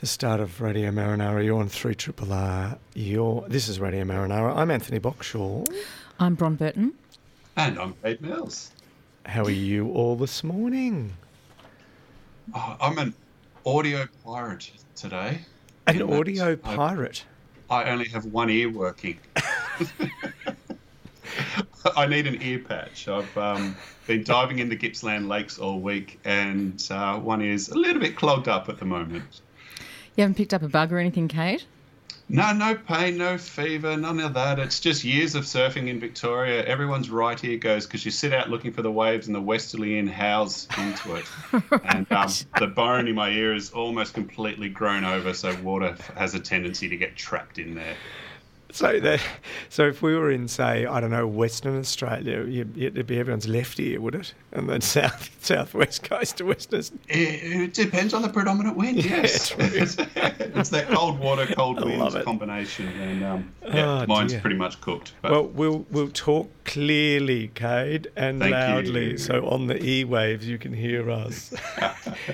The start of Radio Marinara. You're on 3 Triple R. You're, this is Radio Marinara. I'm Anthony Boxshall. I'm Bron Burton. And I'm Kate Mills. How are you all this morning? Oh, I'm an audio pirate today. An audio pirate. I only have one ear working. I need an ear patch. I've um, been diving into Gippsland Lakes all week, and uh, one is a little bit clogged up at the moment. You haven't picked up a bug or anything, Kate? No, no pain, no fever, none of that. It's just years of surfing in Victoria. Everyone's right ear goes because you sit out looking for the waves and the westerly in howls into it. And um, the bone in my ear is almost completely grown over, so water has a tendency to get trapped in there. So, that, so if we were in, say, I don't know, Western Australia, you, it'd be everyone's left ear, would it? And then south, southwest coast to Western. It, it depends on the predominant wind, yes. true. it's that cold water, cold winds combination. And um, yeah, Oh, mine's dear. pretty much cooked. But Well, we'll we'll talk clearly, Kate, and Thank loudly, you. so on the e waves you can hear us.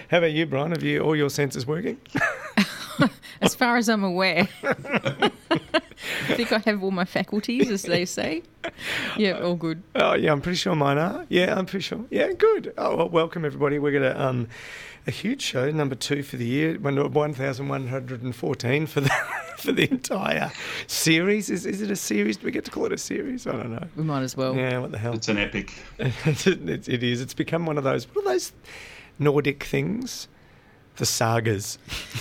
How about you, Brian? Have you all your senses working? As far as I'm aware. I think I have all my faculties, as they say. Yeah, all good. Oh yeah, I'm pretty sure mine are. Yeah, I'm pretty sure. Yeah, good. Oh, well, welcome everybody. We're gonna um, a huge show, number two for the year, one one thousand one hundred and fourteen for the for the entire series. Is is it a series? Do we get to call it a series? I don't know. We might as well. Yeah, what the hell? it's an epic. It's- it, it is. It's become one of those. What are those Nordic things? The sagas.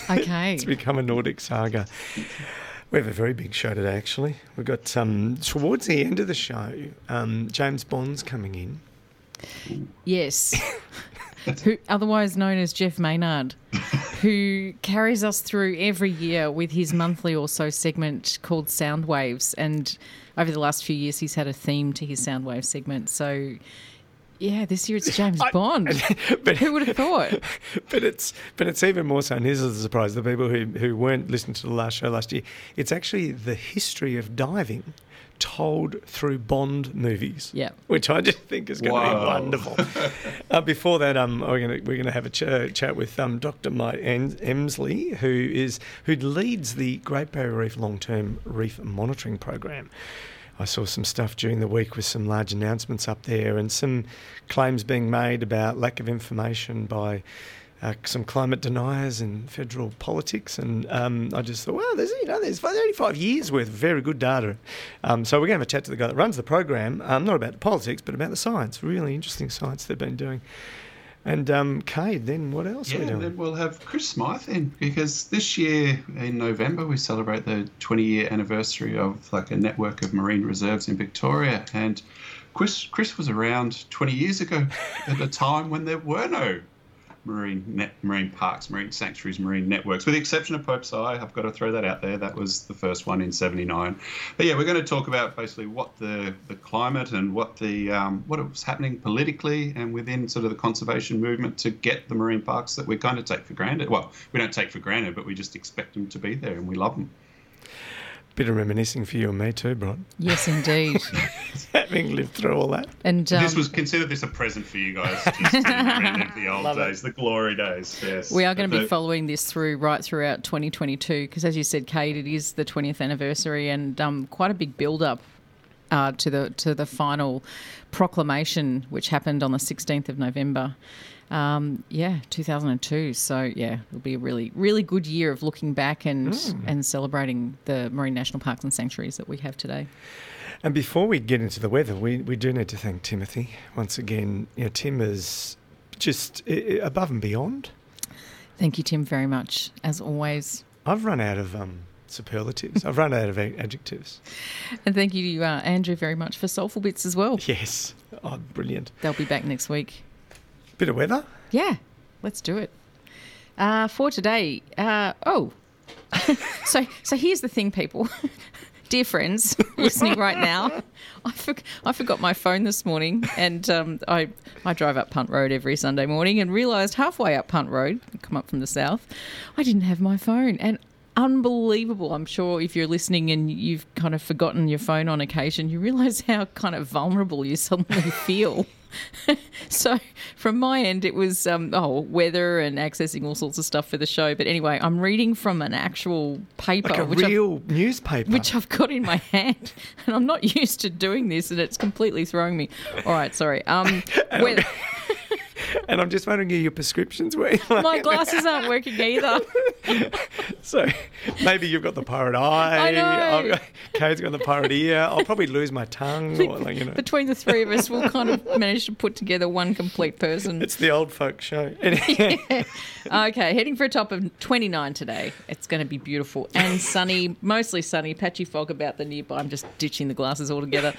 Okay. it's become a Nordic saga. We have a very big show today, actually. We've got um, towards the end of the show, um, James Bond's coming in. Yes. who, otherwise known as Jeff Maynard, who carries us through every year with his monthly or so segment called Sound Waves. And over the last few years, he's had a theme to his Sound Wave segment. So, yeah, this year it's James I- Bond. but Who would have thought? but it's but it's even more so. And here's the surprise: the people who who weren't listening to the last show last year, it's actually the history of diving told through Bond movies. Yeah. which I just think is going to be wonderful. uh, before that, um, we're going to we're going to have a ch- chat with um, Dr. Mike Emslie, who is who leads the Great Barrier Reef Long Term Reef Monitoring Program. I saw some stuff during the week with some large announcements up there and some claims being made about lack of information by uh, some climate deniers in federal politics. And um, I just thought, well, there's you know there's 35 years worth of very good data. Um, so we're going to have a chat to the guy that runs the program, um, not about the politics, but about the science. Really interesting science they've been doing. And um, Kate, then what else are we Yeah, doing? then we'll have Chris Smyth in because this year in November we celebrate the 20 year anniversary of like a network of marine reserves in Victoria. And Chris, Chris was around 20 years ago at a time when there were no marine net, marine parks, marine sanctuaries, marine networks, with the exception of Pope's Eye. I've got to throw that out there. That was the first one in '79. But yeah, we're going to talk about basically what the, the climate and what the um, what was happening politically and within sort of the conservation movement to get the marine parks that we kind of take for granted. Well, we don't take for granted, but we just expect them to be there and we love them. Bit of reminiscing for you and me too, Bron. Yes, indeed. Having lived through all that. And um, this was consider this a present for you guys. Just the old Love it. days, the glory days. Yes, We are going to be The- following this through right throughout 2022 because, as you said, Kate, it is the 20th anniversary and um, quite a big build-up uh, to the to the final proclamation, which happened on the 16th of November. Um, yeah, 2002. So yeah, it'll be a really really good year of looking back and and celebrating the marine national parks and sanctuaries that we have today. And before we get into the weather, we, we do need to thank Timothy once again. You know, Tim is just above and beyond. Thank you, Tim, very much as always. I've run out of um, superlatives. I've run out of adjectives. And thank you, uh, Andrew, very much for Soulful Bits as well. Yes. Oh, brilliant. They'll be back next week. Bit of weather. Yeah, let's do it. Uh, for today, uh, oh, so so here's the thing, people. dear friends listening right now, I, for, I forgot my phone this morning, and um, I I drive up Punt Road every Sunday morning, and realised halfway up Punt Road, come up from the south, I didn't have my phone, and unbelievable. I'm sure if you're listening and you've kind of forgotten your phone on occasion, you realise how kind of vulnerable you suddenly feel. so from my end, it was um, oh weather and accessing all sorts of stuff for the show. But anyway, I'm reading from an actual paper, like a which real I've, newspaper, which I've got in my hand, and I'm not used to doing this, and it's completely throwing me. All right, sorry. Um, weather- and I'm just wondering, are your prescriptions working? My glasses aren't working either. so maybe you've got the pirate eye. I know. Got, Kate's got the pirate ear. I'll probably lose my tongue. Or, like, you know. Between the three of us, we'll kind of manage to put together one complete person. It's the old folk show. yeah. Okay, heading for a top of 29 today. It's going to be beautiful and sunny, mostly sunny, patchy fog about the nearby. I'm just ditching the glasses altogether.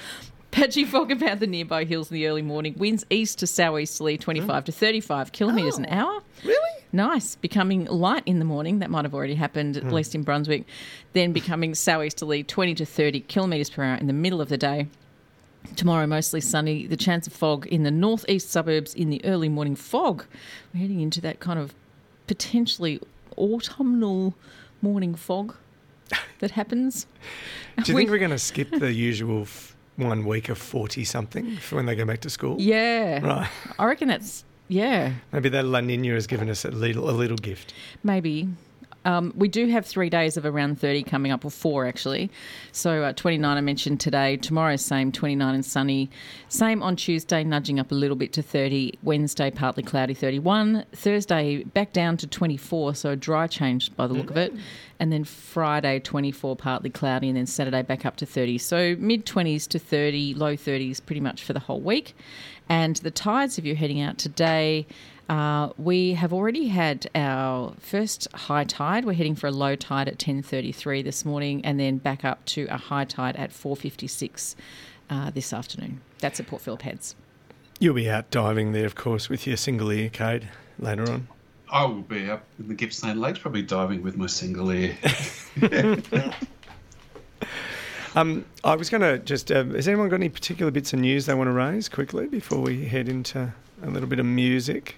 Patchy fog about the nearby hills in the early morning. Winds east to southeasterly, 25 to 35 kilometres oh, an hour. Really? Nice. Becoming light in the morning. That might have already happened, at hmm. least in Brunswick. Then becoming southeasterly, 20 to 30 kilometres per hour in the middle of the day. Tomorrow, mostly sunny. The chance of fog in the northeast suburbs in the early morning fog. We're heading into that kind of potentially autumnal morning fog that happens. Do you We- think we're going to skip the usual f- one week of 40 something for when they go back to school? Yeah. Right. I reckon that's, yeah, Maybe that La Nina has given us a little, a little gift. maybe. Um, we do have three days of around 30 coming up, or four actually. So uh, 29 I mentioned today. Tomorrow, same, 29 and sunny. Same on Tuesday, nudging up a little bit to 30. Wednesday, partly cloudy, 31. Thursday, back down to 24, so a dry change by the look of it. And then Friday, 24, partly cloudy, and then Saturday, back up to 30. So mid 20s to 30, low 30s pretty much for the whole week. And the tides, if you're heading out today, uh, we have already had our first high tide. We're heading for a low tide at 10:33 this morning, and then back up to a high tide at 4:56 uh, this afternoon. That's at Port Phillip Heads. You'll be out diving there, of course, with your single ear, Kate, later on. I will be up in the Gippsland Lakes, probably diving with my single ear. Um, I was going to just. Uh, has anyone got any particular bits of news they want to raise quickly before we head into a little bit of music?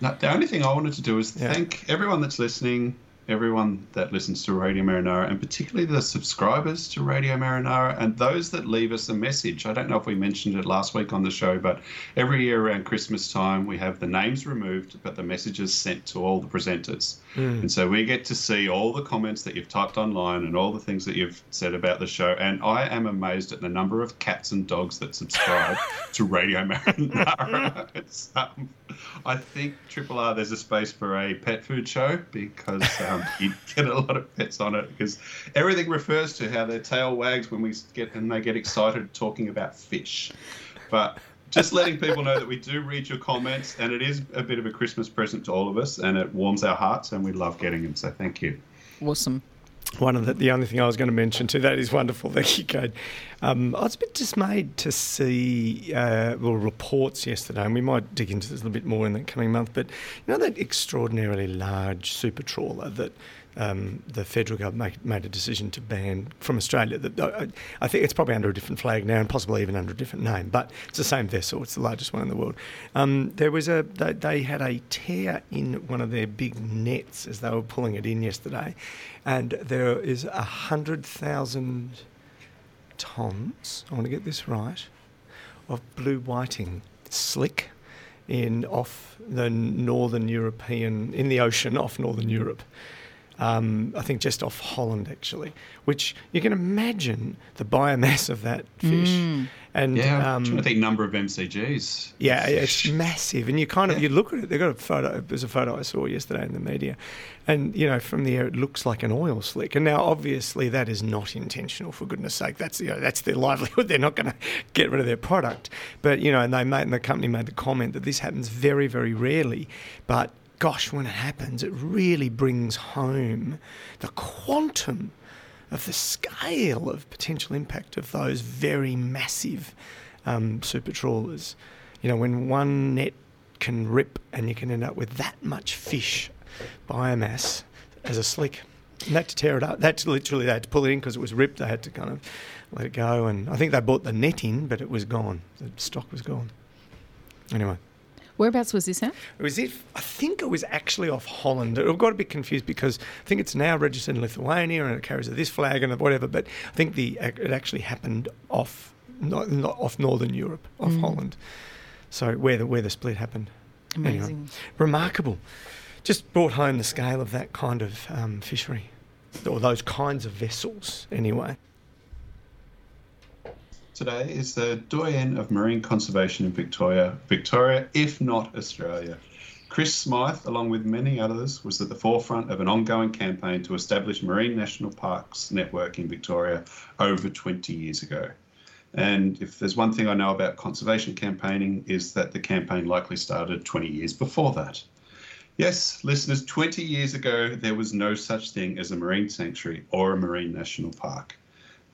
No, the only thing I wanted to do is Yeah. thank everyone that's listening, everyone that listens to Radio Marinara, and particularly the subscribers to Radio Marinara and those that leave us a message. I don't know if we mentioned it last week on the show, but every year around Christmas time, we have the names removed, but the messages sent to all the presenters. And so we get to see all the comments that you've typed online and all the things that you've said about the show. And I am amazed at the number of cats and dogs that subscribe to Radio Marinara. It's, um, I think Triple R, there's a space for a pet food show because um, you get a lot of pets on it because everything refers to how their tail wags when we get and they get excited talking about fish. But just letting people know that we do read your comments and it is a bit of a Christmas present to all of us and it warms our hearts and we love getting them. So thank you. Awesome. One of the, the only thing I was going to mention too, that is wonderful. Thank you, Kate. Um, I was a bit dismayed to see uh, well reports yesterday, and we might dig into this a little bit more in the coming month. But you know that extraordinarily large super trawler that um, the federal government made, a decision to ban from Australia. I think it's probably under a different flag now, and possibly even under a different name, but it's the same vessel. It's the largest one in the world. Um, there was a they, they had a tear in one of their big nets as they were pulling it in yesterday, and there is a hundred thousand tons. I want to get this right of blue whiting slick in off the northern European in the ocean off northern Europe. Um, I think just off Holland actually, which you can imagine the biomass of that fish. And Yeah, um, I'm trying to think number of MCGs. yeah, it's massive, and you kind of you look at it. They've got a photo. There's a photo I saw yesterday in the media, and you know from the air it looks like an oil slick. And now obviously that is not intentional. For goodness' sake, that's you know that's their livelihood. They're not going to get rid of their product. But you know, and they made and the company made the comment that this happens very very rarely, but. Gosh, when it happens, it really brings home the quantum of the scale of potential impact of those very massive um, super trawlers. You know, when one net can rip and you can end up with that much fish biomass as a slick. And had to tear it up. That's literally they had to pull it in because it was ripped. They had to kind of let it go, and I think they bought the net in, but it was gone. The stock was gone. Anyway. Whereabouts was this at? It was it. I think it was actually off Holland. I got a bit confused because I think it's now registered in Lithuania and it carries this flag and whatever. But I think the it actually happened off not, not off Northern Europe, off mm. Holland. So where the where the split happened. Amazing. Anyway, remarkable. Just brought home the scale of that kind of um, fishery, or those kinds of vessels, anyway. Today is the doyen of marine conservation in Victoria, Victoria, if not Australia. Chris Smyth, along with many others, was at the forefront of an ongoing campaign to establish Marine National Parks network in Victoria over 20 years ago. And if there's one thing I know about conservation campaigning is that the campaign likely started 20 years before that. Yes, listeners, 20 years ago, there was no such thing as a marine sanctuary or a marine national park.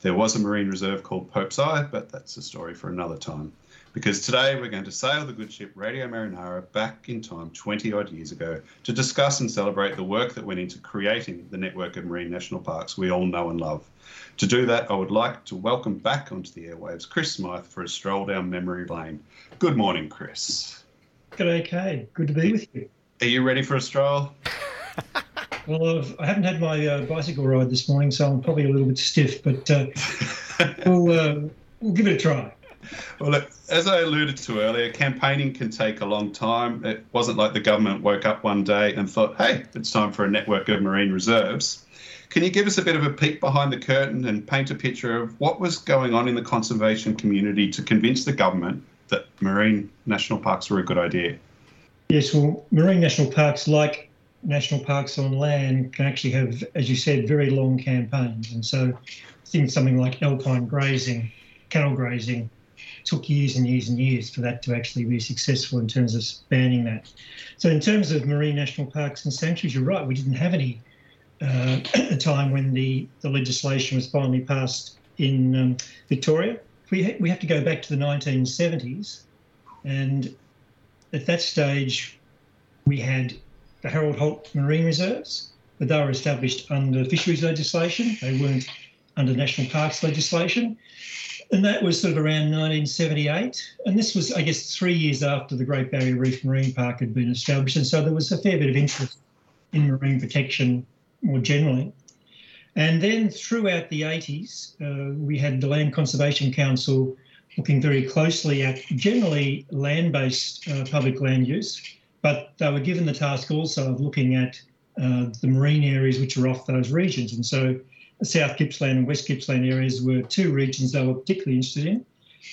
There was a marine reserve called Pope's Eye, but that's a story for another time. Because today we're going to sail the good ship Radio Marinara back in time 20 odd years ago to discuss and celebrate the work that went into creating the network of marine national parks we all know and love. To do that, I would like to welcome back onto the airwaves Chris Smyth for a stroll down memory lane. Good morning, Chris. G'day, Kay. Good to be with you. Are you ready for a stroll? Well, I've, I have not had my uh, bicycle ride this morning, so I'm probably a little bit stiff, but uh, we'll, uh, we'll give it a try. Well, look, as I alluded to earlier, campaigning can take a long time. It wasn't like the government woke up one day and thought, hey, it's time for a network of marine reserves. Can you give us a bit of a peek behind the curtain and paint a picture of what was going on in the conservation community to convince the government that marine national parks were a good idea? Yes, well, marine national parks, like national parks on land can actually have, as you said, very long campaigns. And so think something like alpine grazing, cattle grazing, took years and years and years for that to actually be successful in terms of spanning that. So in terms of marine national parks and sanctuaries, you're right, we didn't have any uh, at the time when the, the legislation was finally passed in um, Victoria. We, ha- we have to go back to the 1970s, and at that stage, we had the Harold Holt Marine Reserves, but they were established under fisheries legislation. They weren't under national parks legislation. And that was sort of around 1978. And this was, I guess, three years after the Great Barrier Reef Marine Park had been established. And so there was a fair bit of interest in marine protection more generally. And then throughout the 80s, uh, we had the Land Conservation Council looking very closely at generally land based uh, public land use but they were given the task also of looking at uh, the marine areas which are off those regions. And so South Gippsland and West Gippsland areas were two regions they were particularly interested in.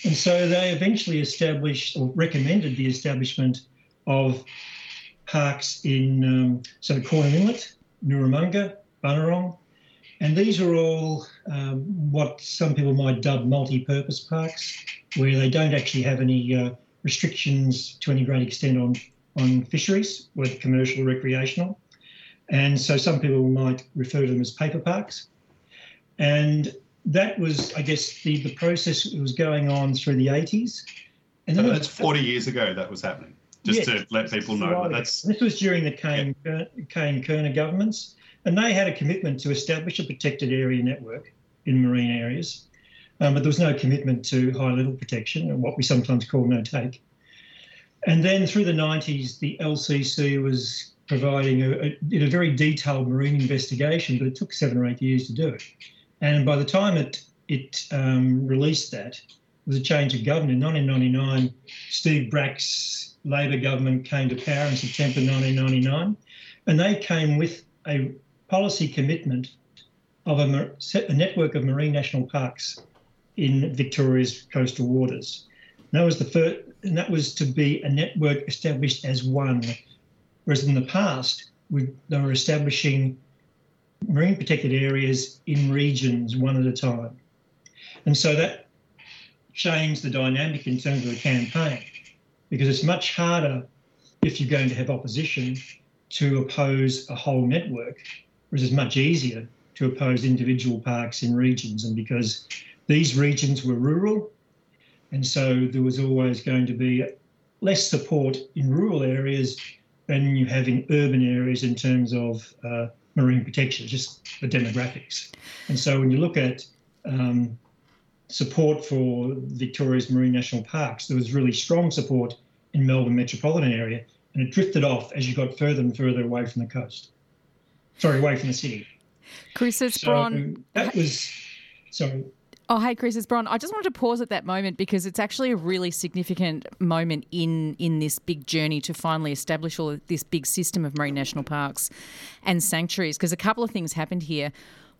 And so they eventually established or recommended the establishment of parks in um, so Corner Inlet, Nooramunga, Bunurong, and these are all um, what some people might dub multi-purpose parks, where they don't actually have any uh, restrictions to any great extent on on fisheries, whether commercial or recreational. And so some people might refer to them as paper parks. And that was, I guess, the, the process that was going on through the 80s. And then that's 40 years ago that was happening, just to let people know. Right. That's, this was during the Cain, yeah. Cain Kirner governments. And they had a commitment to establish a protected area network in marine areas. Um, but there was no commitment to high level protection, and what we sometimes call no take. And then through the 90s, the LCC was providing a, a, a very detailed marine investigation, but it took seven or eight years to do it. And by the time it it um, released that, there was a change of government. In 1999, Steve Bracks' Labor government came to power in September 1999, and they came with a policy commitment of a, a network of marine national parks in Victoria's coastal waters. That was the first, and that was to be a network established as one. Whereas in the past, we, they were establishing marine protected areas in regions one at a time. And so that changed the dynamic in terms of the campaign because it's much harder if you're going to have opposition to oppose a whole network, whereas it's much easier to oppose individual parks in regions. And because these regions were rural and so there was always going to be less support in rural areas than you have in urban areas in terms of uh, marine protection, just the demographics. And so when you look at um, support for Victoria's marine national parks, there was really strong support in Melbourne metropolitan area, and it drifted off as you got further and further away from the coast. Sorry, away from the city. Chris Espron. So that was sorry. Oh, hey, Chris, it's Bron. I just wanted to pause at that moment because it's actually a really significant moment in in this big journey to finally establish all this big system of marine national parks and sanctuaries. Because a couple of things happened here.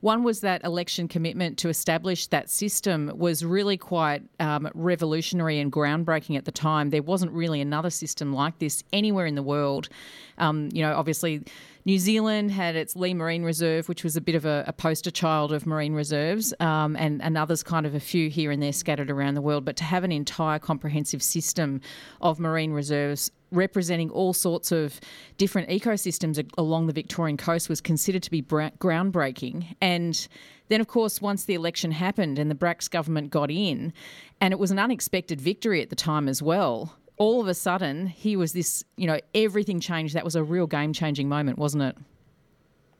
One was that election commitment to establish that system was really quite um, revolutionary and groundbreaking at the time. There wasn't really another system like this anywhere in the world. Um, you know, obviously New Zealand had its Leigh Marine Reserve, which was a bit of a, a poster child of marine reserves, um, and, and others kind of a few here and there scattered around the world. But to have an entire comprehensive system of marine reserves representing all sorts of different ecosystems along the Victorian coast was considered to be groundbreaking. And then, of course, once the election happened and the Bracks government got in, and it was an unexpected victory at the time as well, all of a sudden he was this, you know, everything changed. That was a real game changing moment, wasn't it?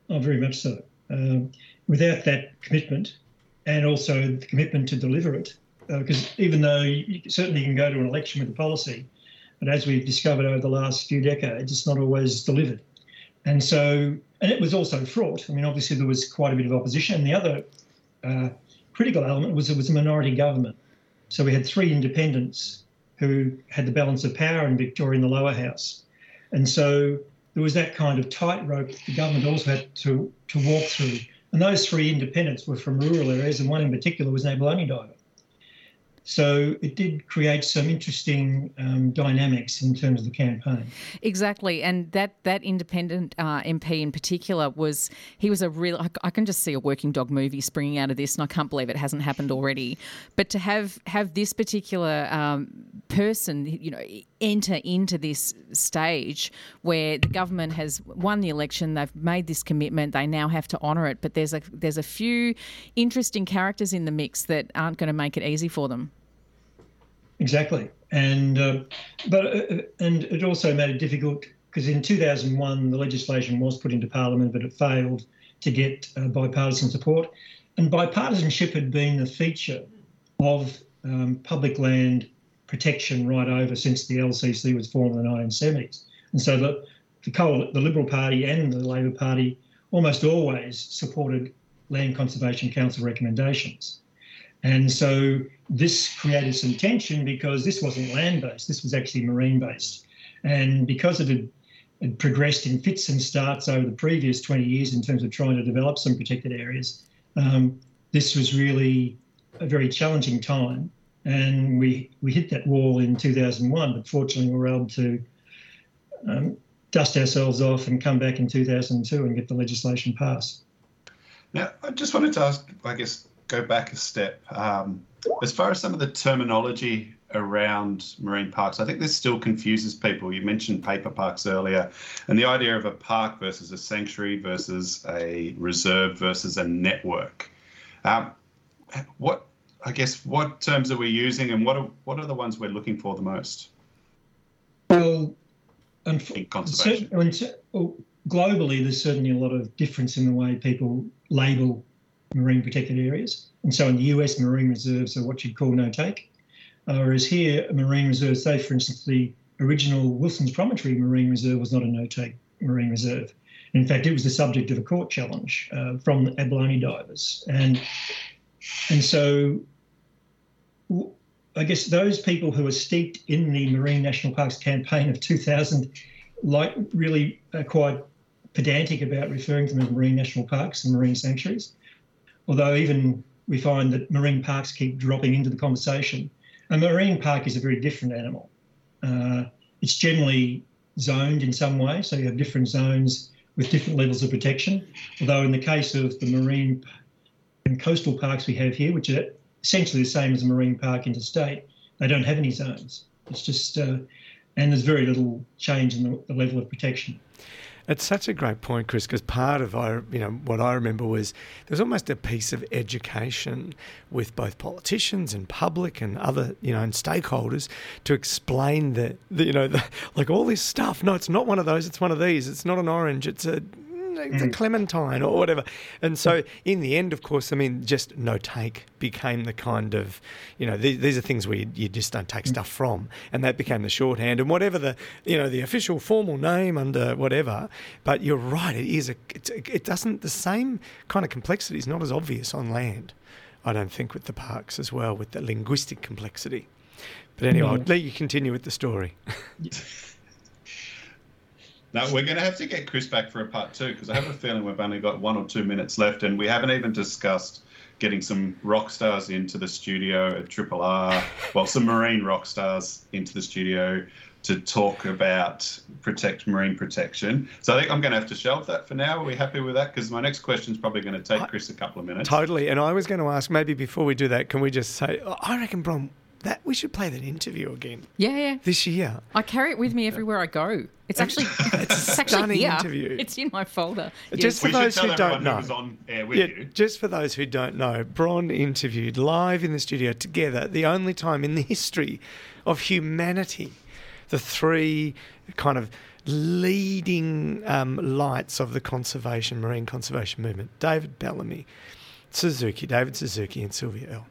Oh, very much so. Um, without that commitment and also the commitment to deliver it, because uh, even though you, certainly can go to an election with a policy, but as we've discovered over the last few decades, it's not always delivered. And so, and it was also fraught. I mean, obviously there was quite a bit of opposition. And the other uh, critical element was it was a minority government. So we had three independents who had the balance of power in Victoria in the lower house. And so there was that kind of tightrope that the government also had to, to walk through. And those three independents were from rural areas, and one in particular was an abalone diver. So it did create some interesting um, dynamics in terms of the campaign. Exactly, and that that independent uh, MP in particular was he was a real. I, I, can just see a working dog movie springing out of this, and I can't believe it hasn't happened already. But to have have this particular um, person, you know, enter into this stage where the government has won the election, they've made this commitment, they now have to honour it. But there's a there's a few interesting characters in the mix that aren't going to make it easy for them. Exactly, and uh, but uh, and it also made it difficult because in 2001 the legislation was put into Parliament, but it failed to get uh, bipartisan support, and bipartisanship had been the feature of um, public land protection right over since the LCC was formed in the 1970s, and so the the, the Liberal Party and the Labor Party almost always supported Land Conservation Council recommendations. And so this created some tension because this wasn't land based, this was actually marine based. And because it had, had, progressed in fits and starts over the previous 20 years in terms of trying to develop some protected areas, um, this was really a very challenging time. And we, we hit that wall in 2001, but fortunately we were able to um, dust ourselves off and come back in 2002 and get the legislation passed. Now, I just wanted to ask, I guess, go back a step. Um, as far as some of the terminology around marine parks, I think this still confuses people. You mentioned paper parks earlier, and the idea of a park versus a sanctuary versus a reserve versus a network. Um, what I guess what terms are we using, and what are what are the ones we're looking for the most? Well, and in conservation. globally, there's certainly a lot of difference in the way people label marine protected areas. And so in the US, marine reserves are what you'd call no take. Uh, whereas here, a marine reserves, say for instance, the original Wilson's Promontory Marine Reserve was not a no take marine reserve. In fact, it was the subject of a court challenge uh, from abalone divers. And, and so I guess those people who are steeped in the Marine National Parks campaign of 2000 like really are quite pedantic about referring to them as marine national parks and marine sanctuaries although even we find that marine parks keep dropping into the conversation. A marine park is a very different animal. Uh, it's generally zoned in some way, so you have different zones with different levels of protection. Although in the case of the marine and coastal parks we have here, which are essentially the same as a marine park interstate, they don't have any zones. It's just, uh, and there's very little change in the, the level of protection. It's such a great point, Chris, because part of I, you know, what I remember was there's almost a piece of education with both politicians and public and other, you know, and stakeholders to explain that, you know, the, like all this stuff. No, it's not one of those. It's one of these. It's not an orange. It's a the mm. Clementine or whatever. And so in the end, of course, I mean, just no take became the kind of, you know, these, these are things where you, you, just don't take mm. stuff from, and that became the shorthand. And whatever the, you know, the official formal name under whatever, but you're right, it is a, it doesn't the same kind of complexity is not as obvious on land. I don't think with the parks as well, with the linguistic complexity. But anyway, I'll mm. let you continue with the story. Now we're going to have to get Chris back for a part two because I have a feeling we've only got one or two minutes left, and we haven't even discussed getting some rock stars into the studio at Triple R. Well, some marine rock stars into the studio to talk about protect marine protection. So I think I'm going to have to shelve that for now. Are we happy with that? Because my next question is probably going to take Chris a couple of minutes. Totally. And I was going to ask maybe before we do that, can we just say, I reckon, Bron, that we should play that interview again. Yeah, yeah. This year. I carry it with me everywhere I go. It's actually it's, it's actually here. interview. It's in my folder. Just for those who don't know. yeah, you. just for those who don't know, Bron interviewed live in the studio together the only time in the history of humanity the three kind of leading um, lights of the conservation marine conservation movement: David Bellamy, Suzuki, David Suzuki, and Sylvia Earle.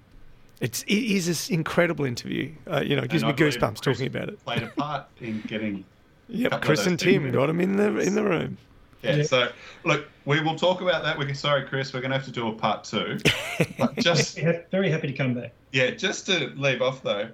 It's it is an incredible interview. Uh, you know, it gives and me goosebumps talking about it. Played a part in getting. yep, Chris and Tim got him in the in the room. Yeah, yeah, So look, we will talk about that. We can, sorry, Chris, we're going to have to do a part two. But just very happy to come back. Yeah, just to leave off though,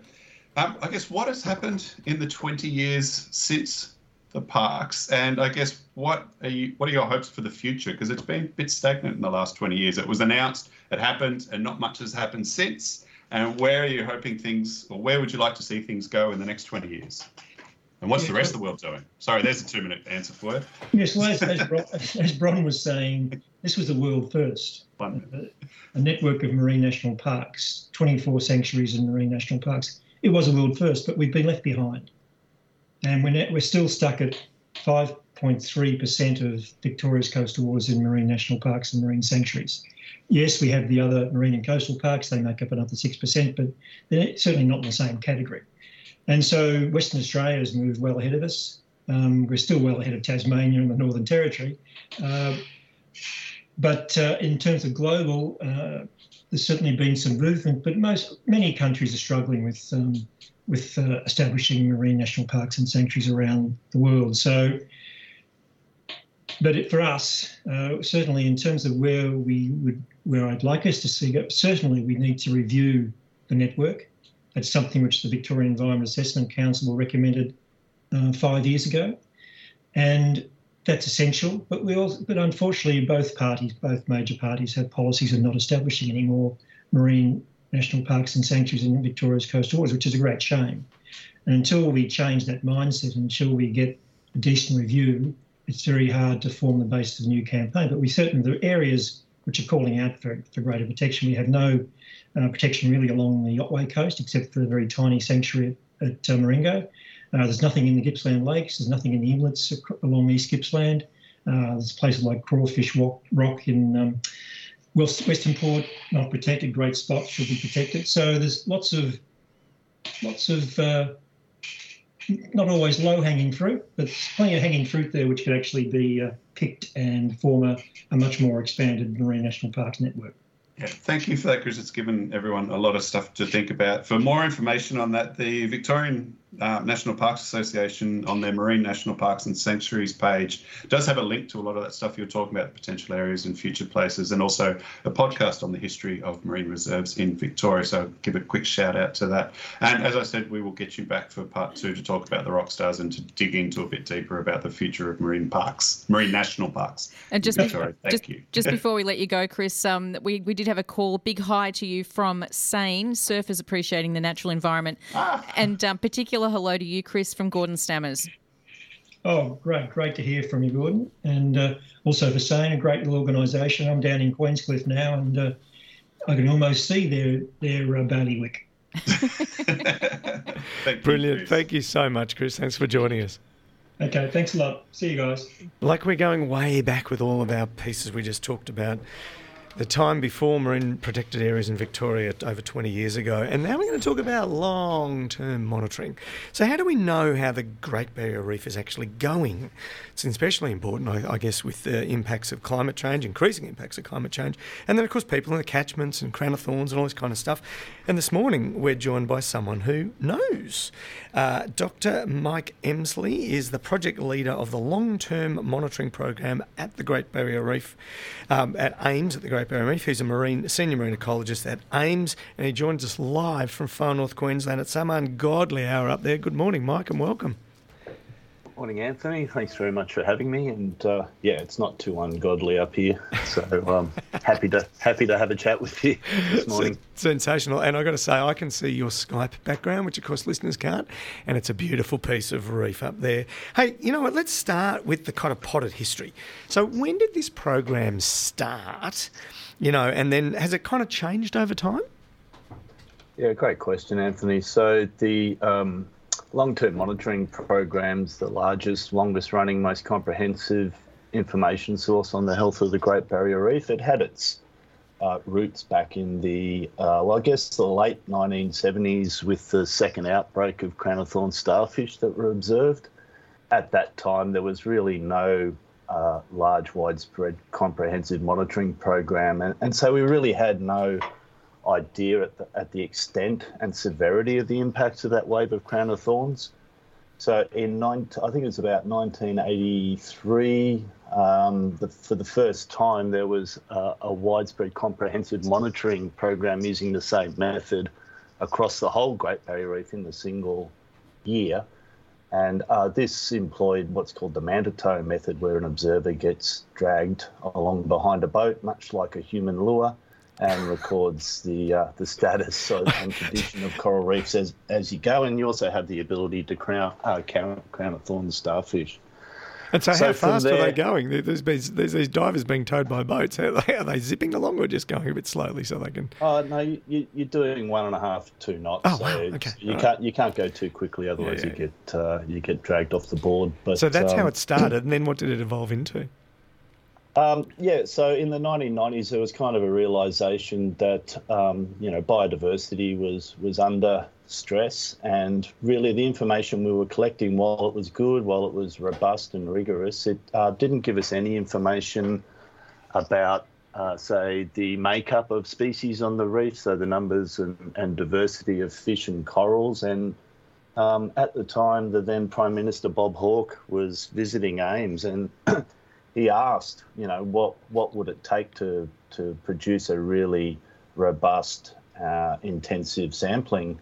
um, I guess what has happened in the 20 years since the parks, and I guess what are you what are your hopes for the future? Because it's been a bit stagnant in the last 20 years. It was announced, it happened, and not much has happened since. And where are you hoping things, or where would you like to see things go in the next 20 years? And what's yeah, the rest of the world doing? Sorry, there's a two minute answer for you. Yes, well, as, as, Bron, as Bron was saying, this was the world first. A, a network of marine national parks, 24 sanctuaries and marine national parks. It was a world first, but we've been left behind. And we're, we're still stuck at 5.3% of Victoria's coastal waters in marine national parks and marine sanctuaries. Yes, we have the other marine and coastal parks, they make up another 6%, but they're certainly not in the same category. And so Western Australia has moved well ahead of us. Um, we're still well ahead of Tasmania and the Northern Territory. Uh, but uh, in terms of global, uh, there's certainly been some movement, but most many countries are struggling with um, with uh, establishing marine national parks and sanctuaries around the world. So, but it, for us, uh, certainly in terms of where we would, where I'd like us to see it, certainly we need to review the network. That's something which the Victorian Environment Assessment Council recommended uh, five years ago, and that's essential. But we also, but unfortunately, both parties, both major parties, have policies of not establishing any more marine national parks and sanctuaries in Victoria's coastal waters, which is a great shame. And until we change that mindset, until we get a decent review, it's very hard to form the base of a new campaign. But we certainly, are areas which are calling out for, for greater protection. We have no uh, protection really along the Otway coast, except for a very tiny sanctuary at, at uh. Uh, there's nothing in the Gippsland Lakes. There's nothing in the inlets along East Gippsland. Uh, there's places like Crawfish Rock, in um, Western Port, not protected. Great spots should be protected. So there's lots of lots of uh, not always low hanging fruit, but plenty of hanging fruit there which could actually be uh, picked and form a, a much more expanded marine national parks network. Yeah, thank you for that, Chris. It's given everyone a lot of stuff to think about. For more information on that, the Victorian uh, National Parks Association on their Marine National Parks and Sanctuaries page does have a link to a lot of that stuff you're talking about, potential areas and future places, and also a podcast on the history of marine reserves in Victoria. So give a quick shout out to that. And as I said, we will get you back for part two to talk about the rock stars and to dig into a bit deeper about the future of marine parks, marine national parks. And just, Victoria, be- just, just, before we let you go, Chris, um, we, we did have a call. Big hi to you from Sane, surfers appreciating the natural environment, ah. and um, particular hello to you, Chris, from Gordon Stammers. Oh, great. Great to hear from you, Gordon. And uh, also for saying a great little organisation. I'm down in Queenscliff now and uh, I can almost see their, their uh, bailiwick. Brilliant. You, Thank you so much, Chris. Thanks for joining us. Okay, thanks a lot. See you guys. Like we're going way back with all of our pieces we just talked about. The time before marine protected areas in Victoria over 20 years ago. And now we're going to talk about long term monitoring. So, how do we know how the Great Barrier Reef is actually going? It's especially important, I, I guess, with the impacts of climate change, increasing impacts of climate change, and then, of course, people in the catchments and crown of thorns and all this kind of stuff. And this morning, we're joined by someone who knows. Uh, Dr. Mike Emslie is the project leader of the long term monitoring program at the Great Barrier Reef, um, at AIMS at the Great Who's a marine senior marine ecologist at AIMS, and he joins us live from far north Queensland at some ungodly hour up there. Good morning, Mike, and welcome. Morning, Anthony. Thanks very much for having me. And uh, yeah, it's not too ungodly up here, so um, happy to happy to have a chat with you this morning. Sensational. And I've got to say, I can see your Skype background, which of course listeners can't, and it's a beautiful piece of reef up there. Hey, you know what? Let's start with the kind of potted history. So, when did this program start? You know, and then has it kind of changed over time? Yeah, great question, Anthony. So the um, long-term monitoring programs, the largest, longest-running, most comprehensive information source on the health of the Great Barrier Reef. It had its uh, roots back in the, uh, well, I guess the late 1970s with the second outbreak of crown of thorn starfish that were observed. At that time, there was really no uh, large, widespread, comprehensive monitoring program, and, and so we really had no idea at the, at the extent and severity of the impacts of that wave of crown of thorns. So in nine, I think it was about 1983, um, the, for the first time there was a, a widespread comprehensive monitoring program using the same method across the whole Great Barrier Reef in a single year. And uh, this employed what's called the Manto method, where an observer gets dragged along behind a boat, much like a human lure, and records the uh, the status and condition of coral reefs as as you go. And you also have the ability to crown uh, crown, crown of thorns starfish. And so, so how fast there, are they going? There's, there's these divers being towed by boats. Are they, are they zipping along or just going a bit slowly so they can? Oh no, you, are doing one and a half, two knots. Oh so wow, okay. You can't you can't go too quickly, otherwise yeah, yeah. you get uh, you get dragged off the board. But so that's um, how it started, and then what did it evolve into? Um, yeah, so in the 1990s, there was kind of a realization that um, you know biodiversity was was under stress, and really the information we were collecting, while it was good, while it was robust and rigorous, it uh, didn't give us any information about, uh, say, the makeup of species on the reef, so the numbers and, and diversity of fish and corals, and um, at the time, the then Prime Minister Bob Hawke was visiting AIMS and he asked, you know, what what would it take to to produce a really robust, uh, intensive sampling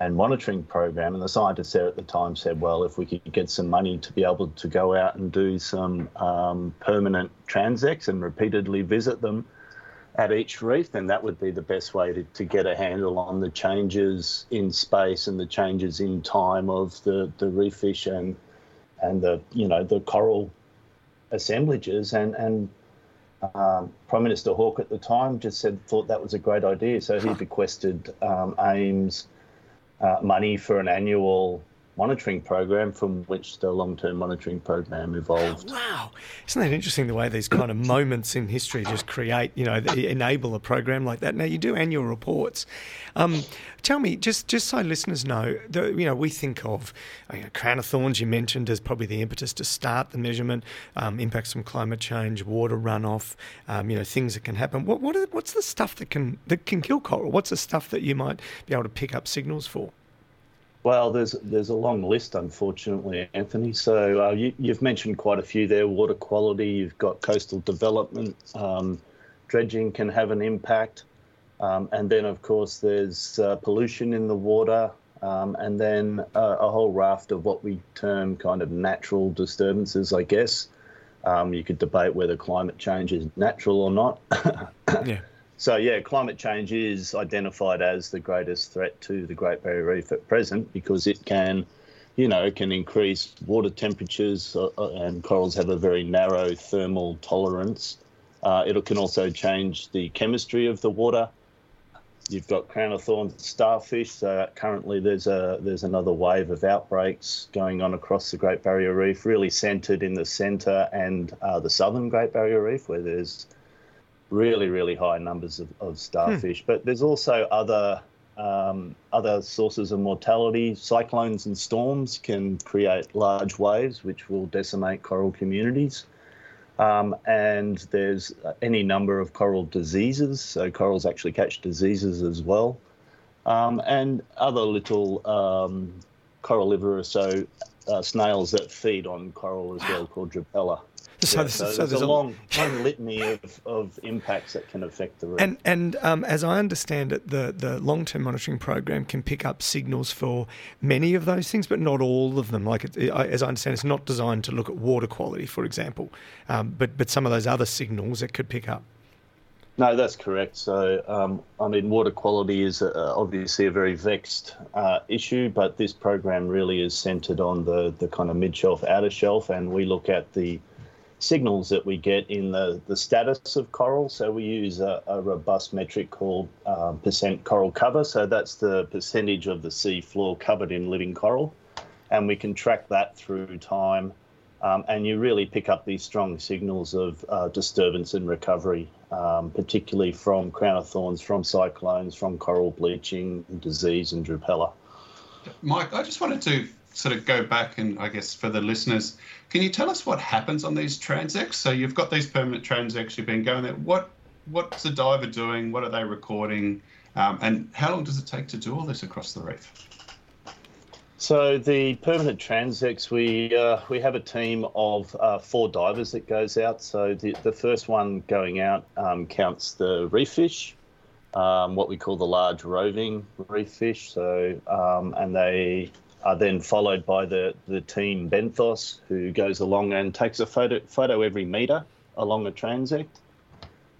and monitoring program? And the scientists there at the time said, well, if we could get some money to be able to go out and do some um, permanent transects and repeatedly visit them at each reef, then that would be the best way to, to get a handle on the changes in space and the changes in time of the, the reef fish and and the you know the coral assemblages, and and um, Prime Minister Hawke at the time just said thought that was a great idea, so he bequested um, AIMS uh, money for an annual monitoring program from which the long-term monitoring program evolved. Wow, isn't that interesting? The way these kind of moments in history just create, you know, enable a program like that. Now you do annual reports. Um, tell me, just just so listeners know, the, you know, we think of you know, crown of thorns. You mentioned as probably the impetus to start the measurement, um, impacts from climate change, water runoff, um, you know, things that can happen. What what are, what's the stuff that can that can kill coral? What's the stuff that you might be able to pick up signals for? Well, there's there's a long list, unfortunately, Anthony. So uh, you, have mentioned quite a few there. Water quality. You've got coastal development. Um, dredging can have an impact, um, and then of course there's uh, pollution in the water, um, and then uh, a whole raft of what we term kind of natural disturbances. I guess um, you could debate whether climate change is natural or not. yeah. So yeah, climate change is identified as the greatest threat to the Great Barrier Reef at present because it can, you know, can increase water temperatures uh, uh, and corals have a very narrow thermal tolerance. Uh, it can also change the chemistry of the water. You've got crown of thorns starfish. So currently there's a there's another wave of outbreaks going on across the Great Barrier Reef, really centred in the centre and uh, the southern Great Barrier Reef, where there's really, really high numbers of, of starfish. Hmm. But there's also other um, other sources of mortality. Cyclones and storms can create large waves, which will decimate coral communities. Um, and there's any number of coral diseases. So corals actually catch diseases as well. Um, and other little um, corallivorous, so uh, snails that feed on coral as well, called Drupella. So, yeah, so, so there's, a long, long litany of, of impacts that can affect the reef. And, and um, as I understand it, the, the long term monitoring program can pick up signals for many of those things, but not all of them. Like, it, as I understand, it's not designed to look at water quality, for example, um, but, but some of those other signals it could pick up. No, that's correct. So, um, I mean, water quality is a, obviously a very vexed uh, issue, but this program really is centred on the, the kind of mid shelf, outer shelf, and we look at the signals that we get in the, the status of coral. So we use a, a robust metric called um, percent coral cover. So that's the percentage of the sea floor covered in living coral. And we can track that through time. Um, and you really pick up these strong signals of uh, disturbance and recovery, um, particularly from crown of thorns, from cyclones, from coral bleaching, disease, and drupella. Mike, I just wanted to sort of go back and I guess for the listeners, can you tell us what happens on these transects? So you've got these permanent transects, you've been going there. What what's the diver doing? What are they recording? Um, and how long does it take to do all this across the reef? So the permanent transects, we uh, we have a team of uh, four divers that goes out. So the, the first one going out um, counts the reef fish, um, what we call the large roving reef fish. So um, and they are then followed by the, the team Benthos, who goes along and takes a photo, photo every metre along a transect,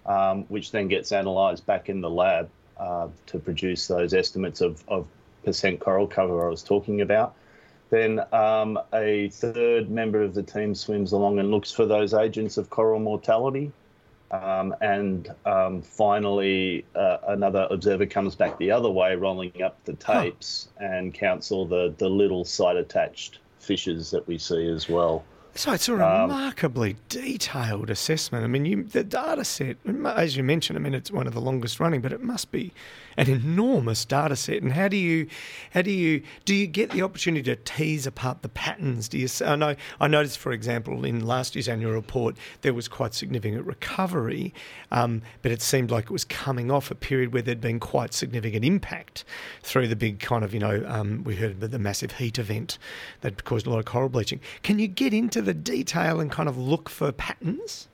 um, which then gets analysed back in the lab uh, to produce those estimates of, of percent coral cover I was talking about. Then um, a third member of the team swims along and looks for those agents of coral mortality. Um, and um, finally, uh, another observer comes back the other way, rolling up the tapes huh. and counts all the, the little side attached fishes that we see as well. So it's a um, remarkably detailed assessment. I mean, you, the data set, as you mentioned, I mean, it's one of the longest running, but it must be an enormous data set. And how do you, how do you, do you get the opportunity to tease apart the patterns? Do you? I know, I noticed, for example, in last year's annual report, there was quite significant recovery, um, but it seemed like it was coming off a period where there'd been quite significant impact through the big kind of, you know, um, we heard about the massive heat event that caused a lot of coral bleaching. Can you get into the detail and kind of look for patterns?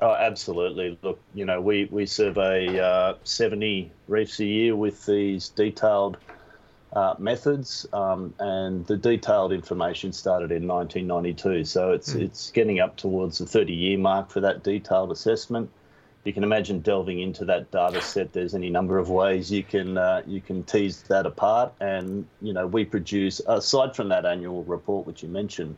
Oh, absolutely. Look, you know, we, we survey uh, 70 reefs a year with these detailed uh, methods, um, and the detailed information started in 1992. So it's mm. it's getting up towards the 30 year mark for that detailed assessment. You can imagine delving into that data set. There's any number of ways you can uh, you can tease that apart, and you know we produce aside from that annual report which you mentioned,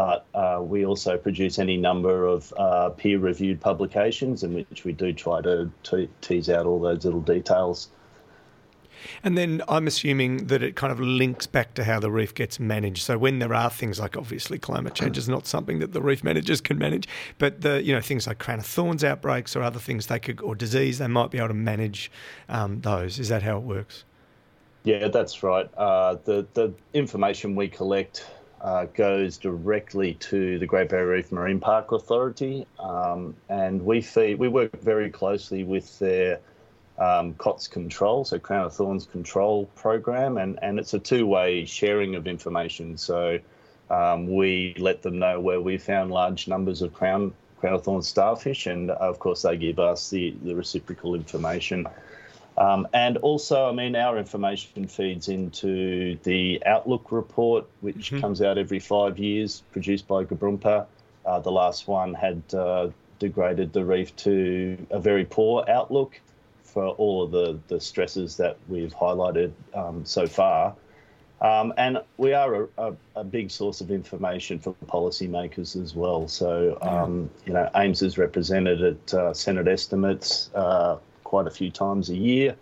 but uh, we also produce any number of uh, peer-reviewed publications in which we do try to, to tease out all those little details. And then I'm assuming that it kind of links back to how the reef gets managed. So when there are things like obviously climate change is not something that the reef managers can manage, but the you know things like crown of thorns outbreaks or other things they could or disease they might be able to manage um, those. Is that how it works? Yeah, that's right. Uh, the the information we collect uh, goes directly to the Great Barrier Reef Marine Park Authority, um, and we feed, we work very closely with their um, COTS control, so Crown of Thorns control program, and, and it's a two-way sharing of information. So um, we let them know where we found large numbers of crown crown of thorns starfish, and of course they give us the, the reciprocal information. Um, and also, I mean, our information feeds into the Outlook report, which mm-hmm. comes out every five years, produced by GBRMPA. Uh, the last one had uh, degraded the reef to a very poor outlook for all of the, the stresses that we've highlighted um, so far. Um, and we are a, a, a, big source of information for policymakers as well. So, um, you know, AIMS is represented at uh, Senate estimates. Uh, quite a few times a year.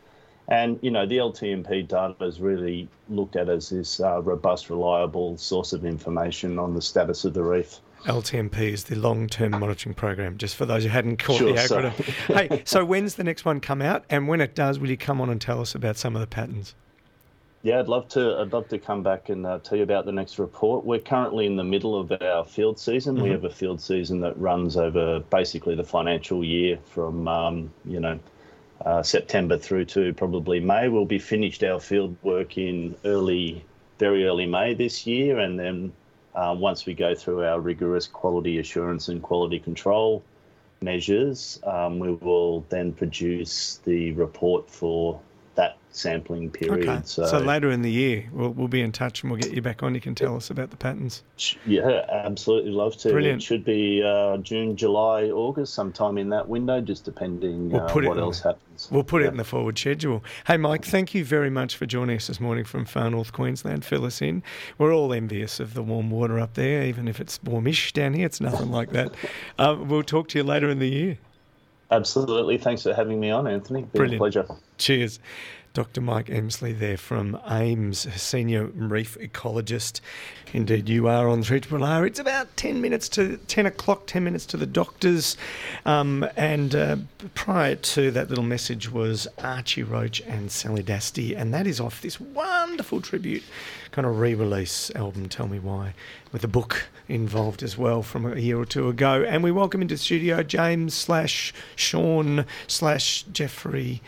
And, you know, the LTMP data is really looked at as this uh, robust, reliable source of information on the status of the reef. LTMP is the long term monitoring program, just for those who hadn't caught Sure, the so- acronym. hey, so when's the next one come out? And when it does, will you come on and tell us about some of the patterns? Yeah, I'd love to. I'd love to come back and uh, tell you about the next report. We're currently in the middle of our field season. We have a field season that runs over basically the financial year from um, you know uh, September through to probably May. We'll be finished our field work in early, very early May this year, and then uh, once we go through our rigorous quality assurance and quality control measures, um, we will then produce the report for that sampling period. Okay. So, later in the year, we'll, we'll be in touch and we'll get you back on. You can tell us about the patterns. Yeah, absolutely love to. Brilliant. It should be uh, June, July, August, sometime in that window, just depending We'll uh, what in else the- happens. We'll put it in the forward schedule. Hey, Mike, thank you very much for joining us this morning from far north Queensland. Fill us in. We're all envious of the warm water up there, even if it's warmish down here. It's nothing like that. Uh, we'll talk to you later in the year. Absolutely. Thanks for having me on, Anthony. Been Brilliant. a pleasure. Cheers. Dr. Mike Emslie there from AIMS, Senior Reef Ecologist. Indeed, you are on 3 R. It's about 10 minutes to 10 o'clock, 10 minutes to the doctors. Um, and uh, prior to that little message was Archie Roach and Sally Dastey. And that is off this wonderful tribute kind of re release album, Tell Me Why, with a book involved as well from a year or two ago. And we welcome into the studio James slash Sean slash Jeffrey.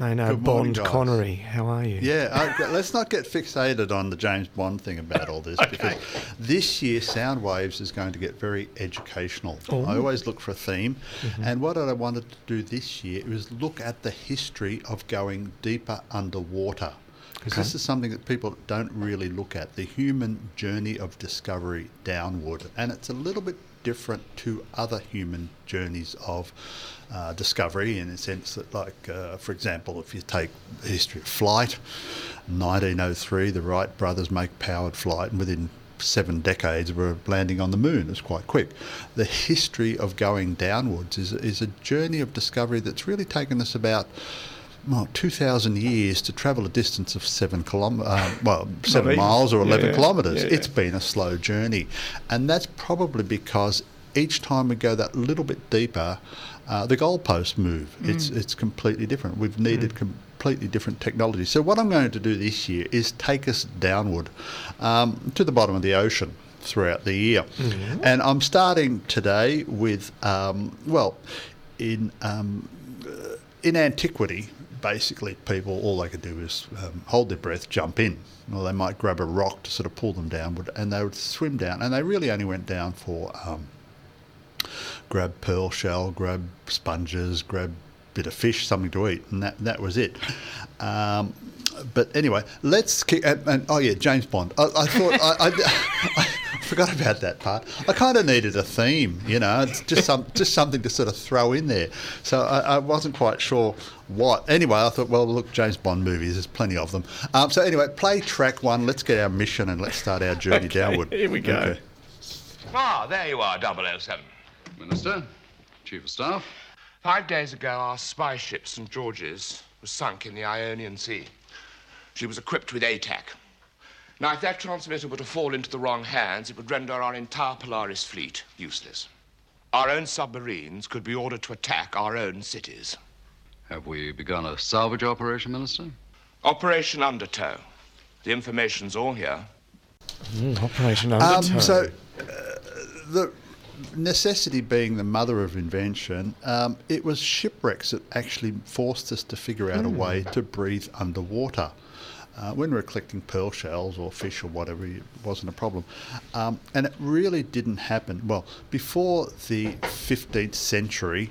No, no, Good morning, Bond guys. Connery. How are you? Yeah, uh, let's not get fixated on the James Bond thing about all this because this year Soundwaves is going to get very educational. Oh. I always look for a theme, and what I wanted to do this year was look at the history of going deeper underwater. Because this is something that people don't really look at the human journey of discovery downward. And it's a little bit different to other human journeys of uh, discovery in the sense that, like, uh, for example, if you take the history of flight, 1903, the Wright brothers make powered flight, and within seven decades we're landing on the moon. It's quite quick. The history of going downwards is, is a journey of discovery that's really taken us about well, 2,000 years to travel a distance of seven kilom- uh, well, seven miles or 11 Yeah, kilometres. yeah. It's been a slow journey. And that's probably because each time we go that little bit deeper, uh, the goalposts move. It's, it's completely different. We've needed completely different technology. So, what I'm going to do this year is take us downward um, to the bottom of the ocean throughout the year. And I'm starting today with, um, well, in um, in antiquity, basically, people all they could do was um, hold their breath, jump in, or they might grab a rock to sort of pull them downward, and they would swim down. And they really only went down for um, grab pearl shell, grab sponges, grab bit of fish, something to eat, and that that was it. Um, but anyway, let's kick. And, and oh yeah, James Bond. I, I thought I, I, I forgot about that part. I kind of needed a theme, you know, it's just some just something to sort of throw in there. So I, I wasn't quite sure what. Anyway, I thought, well, look, James Bond movies. There's plenty of them. Um, so anyway, play track one. Let's get our mission and let's start our journey downward. here we go. Okay. Ah, there you are, 007. Minister, Chief of Staff. Five days ago, our spy ship, St. George's, was sunk in the Ionian Sea. She was equipped with ATAC. Now, if that transmitter were to fall into the wrong hands, it would render our entire Polaris fleet useless. Our own submarines could be ordered to attack our own cities. Have we begun a salvage operation, Minister? Operation Undertow. The information's all here. Operation Um, Undertow. so, uh, the necessity being the mother of invention, um, it was shipwrecks that actually forced us to figure out a way to breathe underwater. Uh, when we were collecting pearl shells or fish or whatever, it wasn't a problem. Um, and it really didn't happen. Well, before the 15th century,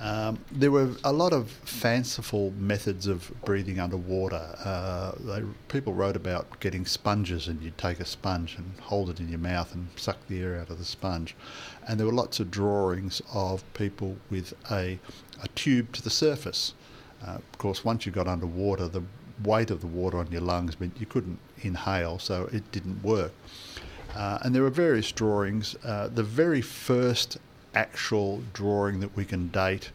um, there were a lot of fanciful methods of breathing underwater. Uh, they, people wrote about getting sponges, and you'd take a sponge and hold it in your mouth and suck the air out of the sponge. And there were lots of drawings of people with a, a tube to the surface. Uh, of course, once you got underwater, the weight of the water on your lungs meant you couldn't inhale, so it didn't work. Uh, and there were various drawings. Uh, the very first actual drawing that we can date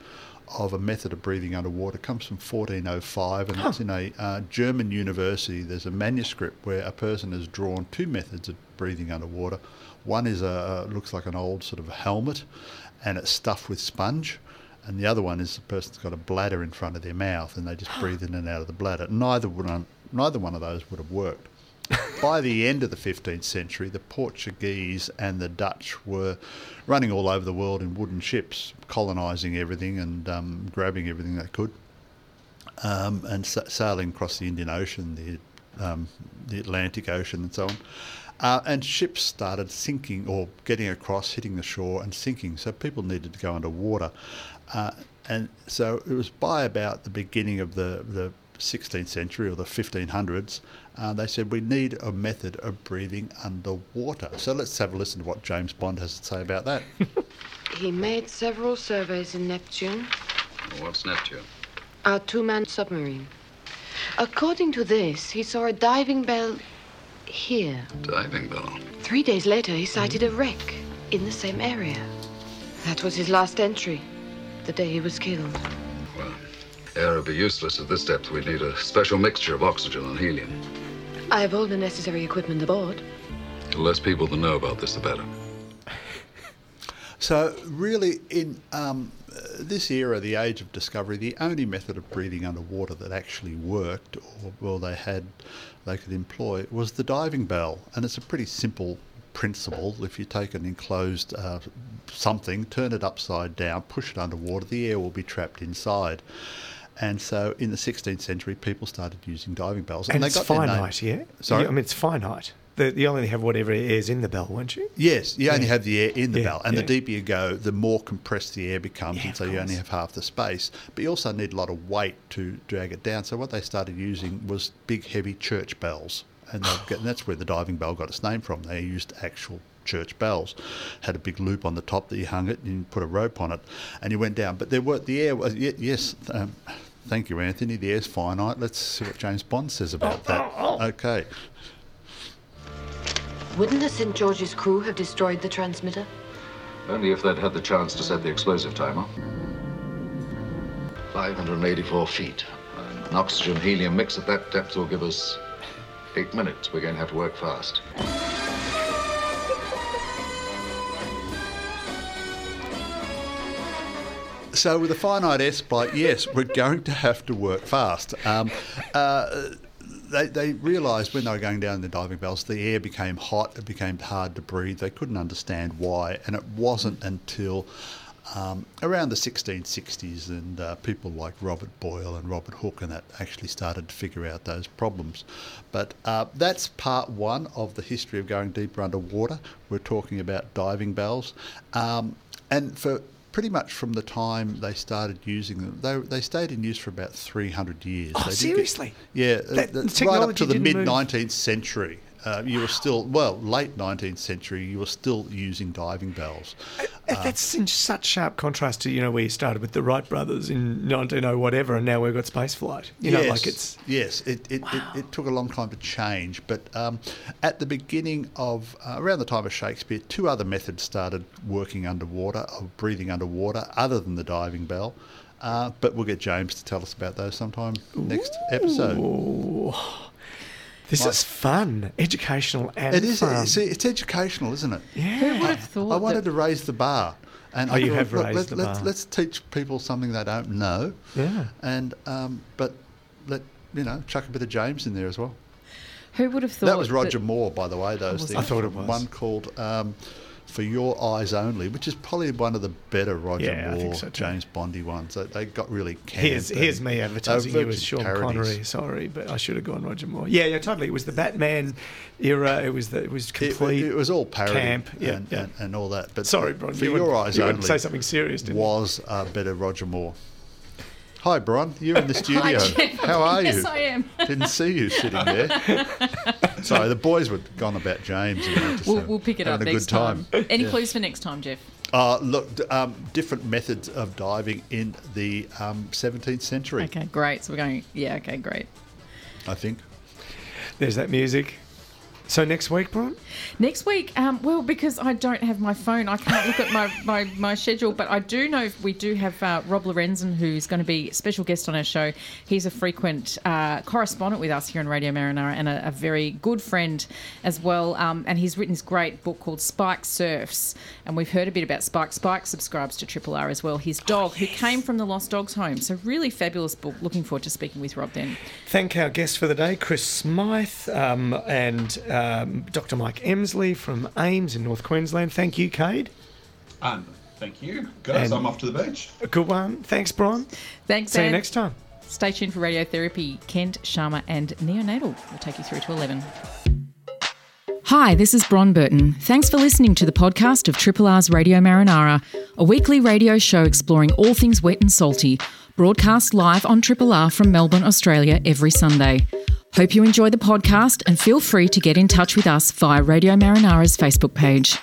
of a method of breathing underwater comes from 1405, and it's in a uh, German university. There's a manuscript where a person has drawn two methods of breathing underwater. One is a looks like an old sort of helmet, and it's stuffed with sponge. And the other one is the person's got a bladder in front of their mouth, and they just breathe in and out of the bladder. Neither one, neither one of those would have worked. By the end of the 15th century, the Portuguese and the Dutch were running all over the world in wooden ships, colonising everything and um, grabbing everything they could, um, and sa- sailing across the Indian Ocean, the, um, the Atlantic Ocean, and so on. Uh, and ships started sinking or getting across, hitting the shore and sinking. So people needed to go underwater. Uh, and so it was by about the beginning of the, the 16th century or the 1500s, uh, they said we need a method of breathing underwater. So let's have a listen to what James Bond has to say about that. He made several surveys in Neptune, What's Neptune? a two man submarine. According to this, he saw a diving bell here. Diving bell. Three days later, he sighted a wreck in the same area. That was his last entry, the day he was killed. Well, air would be useless at this depth. We'd need a special mixture of oxygen and helium. I have all the necessary equipment aboard. The less people that know about this, the better. So, really, in um, this era, the age of discovery, the only method of breathing underwater that actually worked, or well, they had, they could employ, was the diving bell, and it's a pretty simple principle. If you take an enclosed uh, something, turn it upside down, push it underwater, the air will be trapped inside. And so, in the 16th century, people started using diving bells, And they it's got finite, yeah? Sorry, I mean, it's finite. The, you only have whatever air's in the bell, won't you? Yes, you only have the air in the Yeah, bell, and yeah. the deeper you go, the more compressed the air becomes, Yeah, and of so you only have half the space. But you also need a lot of weight to drag it down. So what they started using was big, heavy church bells, and, they'd and that's where the diving bell got its name from. They used actual church bells, had a big loop on the top that you hung it, and you put a rope on it, and you went down. But there were the air was yes. Um, Thank you, Anthony. The air's finite. Let's see what James Bond says about that. Okay. Wouldn't the St. George's crew have destroyed the transmitter? Only if they'd had the chance to set the explosive timer. 584 feet. An oxygen helium mix at that depth will give us eight minutes. We're going to have to work fast. So with a finite S plate, yes, we're going to have to work fast. Um, uh, they, they realised when they were going down in the diving bells, the air became hot, it became hard to breathe. They couldn't understand why, and it wasn't until um, around the 1660s and uh, people like Robert Boyle and Robert Hooke and that actually started to figure out those problems. But uh, that's part one of the history of going deeper underwater. We're talking about diving bells. Um, and for pretty much from the time they started using them, they, they stayed in use for about 300 years. Oh, did get- seriously? yeah, That- right up to the mid 19th century. Uh, you were still, well, late 19th century, you were still using diving bells. Uh, That's in such sharp contrast to you know where you started with the Wright brothers in 1900 whatever, and now we've got space flight. You know, like it's yes, it it, it, it took a long time to change, but um, at the beginning of uh, around the time of Shakespeare, two other methods started working underwater, of breathing underwater, other than the diving bell. Uh, but we'll get James to tell us about those sometime next episode. this is fun, educational, and It is. fun. See, it's educational, isn't it? Yeah. Who would have thought I wanted that- to raise the bar. And Oh, I you have look, raised let, the let's, bar. Let's teach people something they don't know. Yeah. And um, but let you know, chuck a bit of James in there as well. Who would have thought that was Roger that- Moore, by the way. Those was things. I thought it was. one called um, "For Your Eyes Only," which is probably one of the better Roger Yeah, Moore, so. James Bondy ones. They, they got really camp. Here's, here's me advertising you as Sean parodies. Connery. Sorry, but I should have gone Roger Moore. Yeah, yeah, totally. It was the Batman era. It was the, it was complete. it was all parody camp. Yeah, and, yeah. And, and all that. But Sorry, Bron, For you Your would- Eyes you Only say something serious, didn't was a better Roger Moore. Hi, Bron. You're in the studio. Hi, Jeff. How are you? Yes, I am. Didn't see you sitting there. Sorry, the boys were gone about James. You know, just We'll, having- we'll pick it up a next good time. Any Yeah. clues for next time, Jeff? Uh, look, um, different methods of diving in the um, 17th century, Okay, great. So we're going. Yeah. Okay, great. I think. There's that music. So next week, Bron? Next week, um, well, because I don't have my phone, I can't look at my, my, my schedule, but I do know we do have uh, Rob Lorenzen, who's going to be special guest on our show. He's a frequent uh, correspondent with us here on Radio Marinara and a, a very good friend as well. Um, and he's written this great book called Spike Surfs, and we've heard a bit about Spike. Spike subscribes to Triple R as well. His dog, oh, yes. who came from the Lost Dogs Home. So really fabulous book. Looking forward to speaking with Rob then. Thank our guest for the day, Chris Smyth, um, and um, Dr. Mike Emslie from AIMS in North Queensland. Thank you, Kate. And thank you, guys. And I'm off to the beach. A good one. Thanks, Bron. Thanks, See you next time. Stay tuned for radiotherapy. Kent, Sharma, and Neonatal will take you through to 11. Hi, this is Bron Burton. Thanks for listening to the podcast of Triple R's Radio Marinara, a weekly radio show exploring all things wet and salty, broadcast live on Triple R from Melbourne, Australia every Sunday. Hope you enjoy the podcast and feel free to get in touch with us via Radio Marinara's Facebook page.